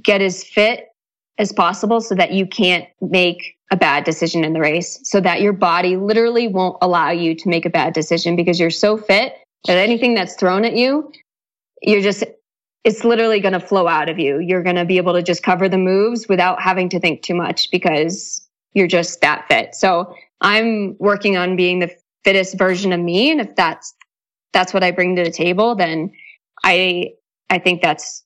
get as fit as possible so that you can't make a bad decision in the race, so that your body literally won't allow you to make a bad decision because you're so fit that anything that's thrown at you, you're just it's literally going to flow out of you. You're going to be able to just cover the moves without having to think too much because you're just that fit. So I'm working on being the fittest version of me. And if that's, that's what I bring to the table, then I, I think that's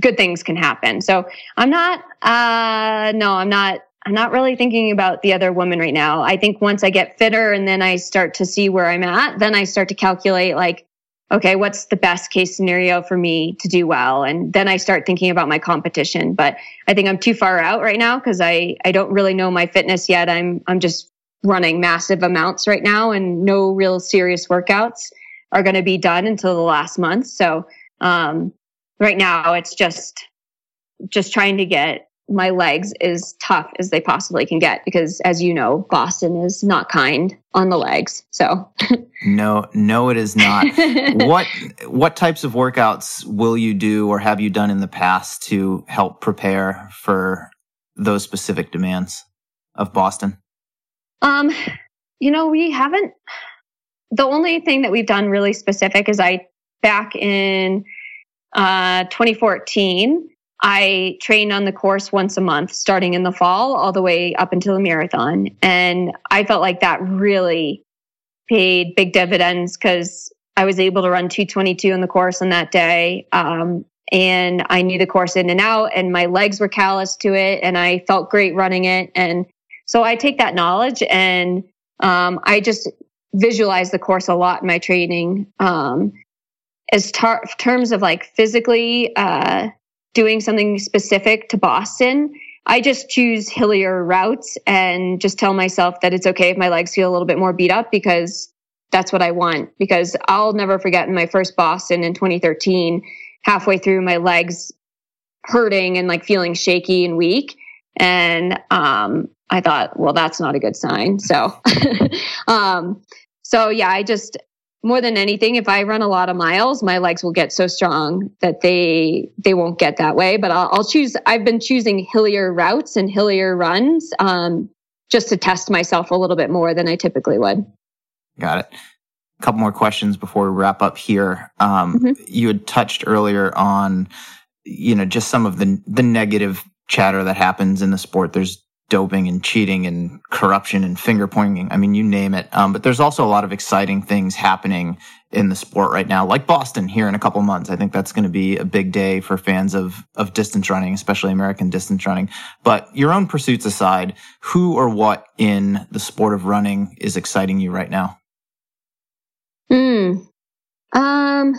good things can happen. So I'm not, uh, no, I'm not, I'm not really thinking about the other woman right now. I think once I get fitter and then I start to see where I'm at, then I start to calculate like, okay, what's the best case scenario for me to do well? And then I start thinking about my competition. But I think I'm too far out right now because I, I don't really know my fitness yet. I'm, I'm just running massive amounts right now and no real serious workouts are going to be done until the last month. So, um, right now it's just, just trying to get my legs as tough as they possibly can get because as you know boston is not kind on the legs. So no no it is not. What what types of workouts will you do or have you done in the past to help prepare for those specific demands of boston? Um you know we haven't the only thing that we've done really specific is i back in uh 2014 I train on the course once a month, starting in the fall all the way up until the marathon. And I felt like that really paid big dividends because I was able to run 222 on the course on that day. Um, and I knew the course in and out, and my legs were callous to it, and I felt great running it. And so I take that knowledge and um, I just visualize the course a lot in my training. Um, as tar- terms of like physically, uh, doing something specific to Boston, I just choose hillier routes and just tell myself that it's okay if my legs feel a little bit more beat up because that's what I want. Because I'll never forget in my first Boston in 2013, halfway through my legs hurting and like feeling shaky and weak. And um, I thought, well, that's not a good sign. So, um, so yeah, I just more than anything, if I run a lot of miles, my legs will get so strong that they they won't get that way. But I'll, I'll choose. I've been choosing hillier routes and hillier runs um, just to test myself a little bit more than I typically would. Got it. A couple more questions before we wrap up here. Um, mm-hmm. You had touched earlier on, you know, just some of the the negative chatter that happens in the sport. There's doping and cheating and corruption and finger pointing. I mean, you name it. Um, but there's also a lot of exciting things happening in the sport right now, like Boston here in a couple months. I think that's going to be a big day for fans of, of distance running, especially American distance running. But your own pursuits aside, who or what in the sport of running is exciting you right now? Hmm. Um,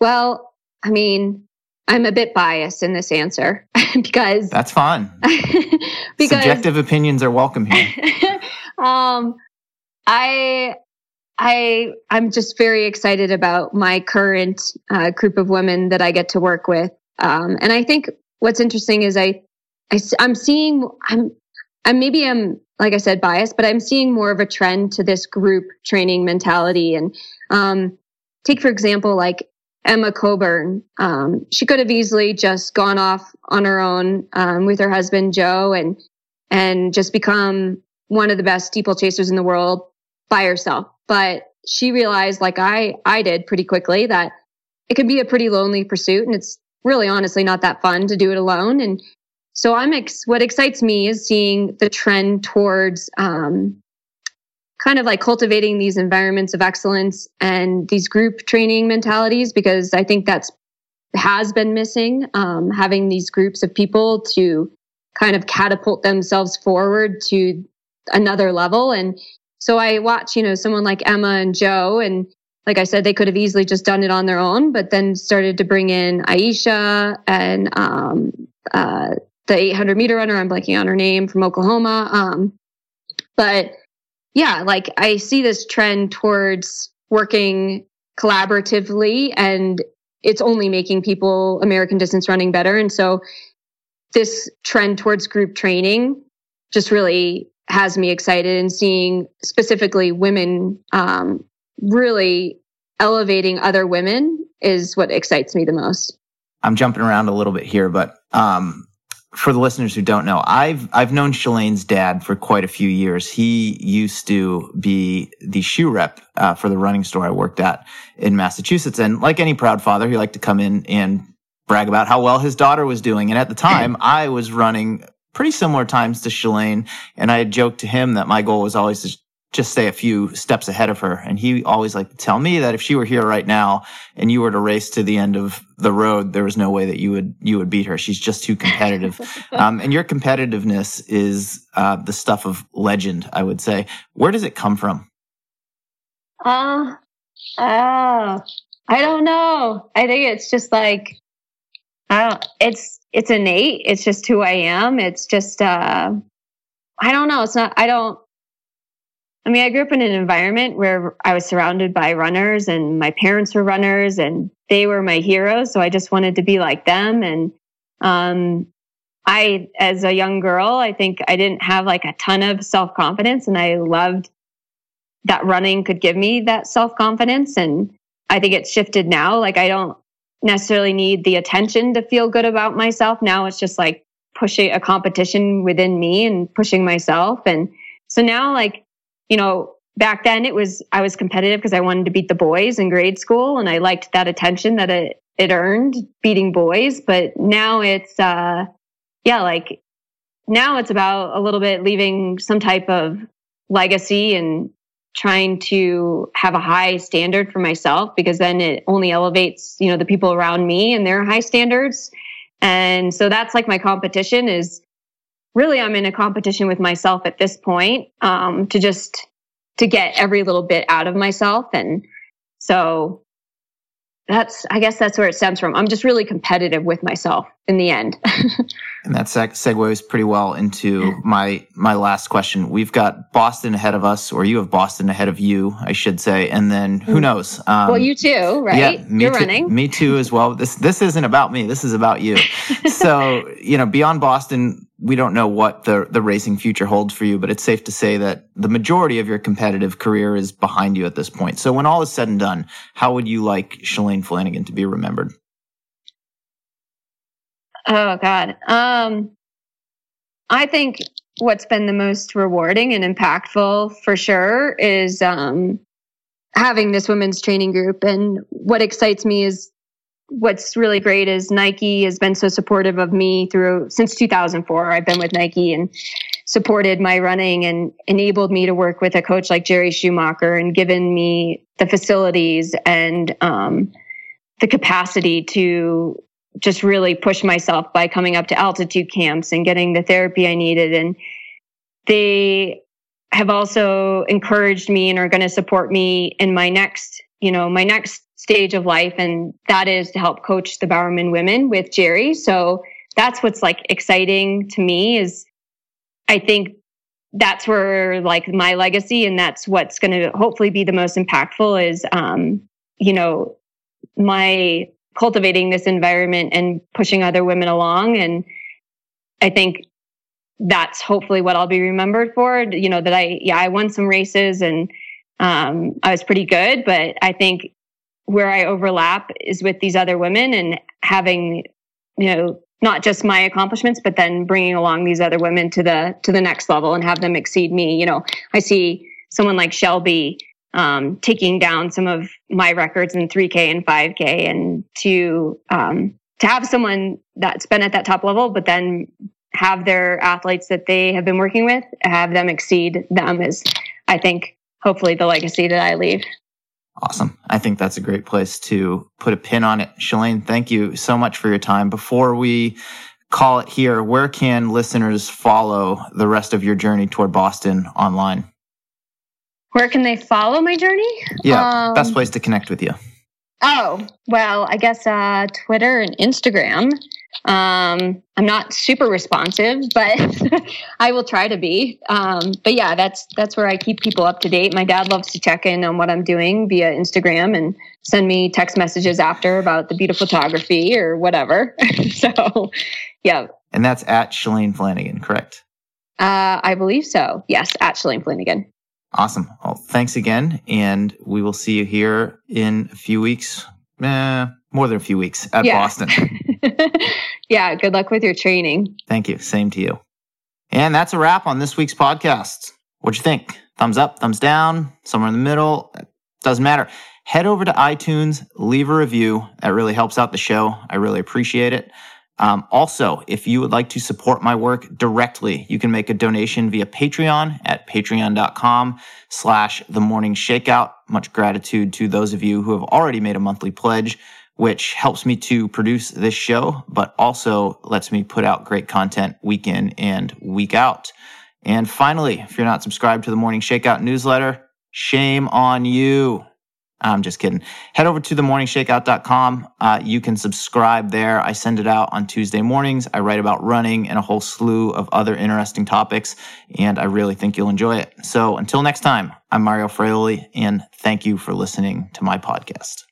well, I mean, I'm a bit biased in this answer because that's fine. because subjective opinions are welcome here. um, I, I, I'm just very excited about my current uh, group of women that I get to work with, um, and I think what's interesting is I, I, I'm seeing I'm, I'm maybe I'm like I said biased, but I'm seeing more of a trend to this group training mentality and. Um, take for example like Emma Coburn. Um, she could have easily just gone off on her own um, with her husband Joe and and just become one of the best steeplechasers in the world by herself. But she realized, like I I did pretty quickly, that it can be a pretty lonely pursuit, and it's really honestly not that fun to do it alone. And so I'm ex- what excites me is seeing the trend towards um, kind of like cultivating these environments of excellence and these group training mentalities because I think that's has been missing. Um, having these groups of people to kind of catapult themselves forward to another level. And so I watch, you know, someone like Emma and Joe, and like I said, they could have easily just done it on their own, but then started to bring in Aisha and um, uh, the 800 meter runner. I'm blanking on her name from Oklahoma. Um, but yeah, like I see this trend towards working collaboratively and it's only making people American distance running better. And so this trend towards group training just really has me excited and seeing specifically women um, really elevating other women is what excites me the most. I'm jumping around a little bit here, but um, for the listeners who don't know, I've I've known Shalane's dad for quite a few years. He used to be the shoe rep uh, for the running store I worked at in Massachusetts, and like any proud father, he liked to come in and brag about how well his daughter was doing. And at the time, I was running pretty similar times to Shalane, and I had joked to him that my goal was always to just stay a few steps ahead of her. And he always like to tell me that if she were here right now and you were to race to the end of the road, there was no way that you would, you would beat her. She's just too competitive. um, and your competitiveness is, uh, the stuff of legend, I would say. Where does it come from? Uh, uh, I don't know. I think it's just like, I don't, it's, it's innate. It's just who I am. It's just, uh, I don't know. It's not, I don't, I mean, I grew up in an environment where I was surrounded by runners and my parents were runners and they were my heroes. So I just wanted to be like them. And, um, I, as a young girl, I think I didn't have like a ton of self confidence and I loved that running could give me that self confidence. And I think it's shifted now. Like I don't necessarily need the attention to feel good about myself. Now it's just like pushing a competition within me and pushing myself. And so now like, you know, back then it was I was competitive because I wanted to beat the boys in grade school and I liked that attention that it it earned beating boys, but now it's uh yeah, like now it's about a little bit leaving some type of legacy and trying to have a high standard for myself because then it only elevates, you know, the people around me and their high standards. And so that's like my competition is really I'm in a competition with myself at this point um, to just to get every little bit out of myself, and so that's I guess that's where it stems from. I'm just really competitive with myself in the end. and that seg- segues pretty well into my my last question. We've got Boston ahead of us, or you have Boston ahead of you, I should say, and then who mm. knows? Um, well, you too, right? Yeah, me You're too, running. Me too, as well. This this isn't about me. This is about you. so you know, beyond Boston, we don't know what the, the racing future holds for you, but it's safe to say that the majority of your competitive career is behind you at this point. So when all is said and done, how would you like Shalane Flanagan to be remembered? Oh God. Um, I think what's been the most rewarding and impactful for sure is, um, having this women's training group. And what excites me is what's really great is Nike has been so supportive of me through since 2004. I've been with Nike and supported my running and enabled me to work with a coach like Jerry Schumacher and given me the facilities and um, the capacity to just really push myself by coming up to altitude camps and getting the therapy I needed. And they have also encouraged me and are going to support me in my next, you know, my next stage of life. And that is to help coach the Bowerman women with Jerry. So that's what's like exciting to me is I think that's where like my legacy and that's what's going to hopefully be the most impactful is, um, you know, my cultivating this environment and pushing other women along. And I think that's hopefully what I'll be remembered for. You know, that I, yeah, I won some races and um, I was pretty good, but I think where I overlap is with these other women and having, you know, not just my accomplishments, but then bringing along these other women to the to the next level and have them exceed me. You know, I see someone like Shelby um, taking down some of my records in 3K and 5K, and to um, to have someone that's been at that top level, but then have their athletes that they have been working with have them exceed them is, I think, hopefully the legacy that I leave. Awesome. I think that's a great place to put a pin on it. Shalane, thank you so much for your time. Before we call it here, where can listeners follow the rest of your journey toward Boston online? Where can they follow my journey? Yeah, um, best place to connect with you. Oh, well, I guess uh, Twitter and Instagram. Um, I'm not super responsive, but I will try to be. Um, but yeah, that's that's where I keep people up to date. My dad loves to check in on what I'm doing via Instagram and send me text messages after about the beautiful photography or whatever. so, yeah. And that's at Shalane Flanagan, correct? Uh, I believe so. Yes, at Shalane Flanagan. Awesome. Well, thanks again, and we will see you here in a few weeks. Eh, more than a few weeks at yeah. Boston. yeah, good luck with your training. Thank you. Same to you. And that's a wrap on this week's podcast. What'd you think? Thumbs up, thumbs down, somewhere in the middle? Doesn't matter. Head over to iTunes, leave a review. That really helps out the show. I really appreciate it. Um, also, if you would like to support my work directly, you can make a donation via Patreon at patreon.com slash the morning shakeout. Much gratitude to those of you who have already made a monthly pledge which helps me to produce this show, but also lets me put out great content week in and week out. And finally, if you're not subscribed to the Morning Shakeout newsletter, shame on you. I'm just kidding. Head over to themorningshakeout.com. Uh, you can subscribe there. I send it out on Tuesday mornings. I write about running and a whole slew of other interesting topics, and I really think you'll enjoy it. So until next time, I'm Mario Fraioli, and thank you for listening to my podcast.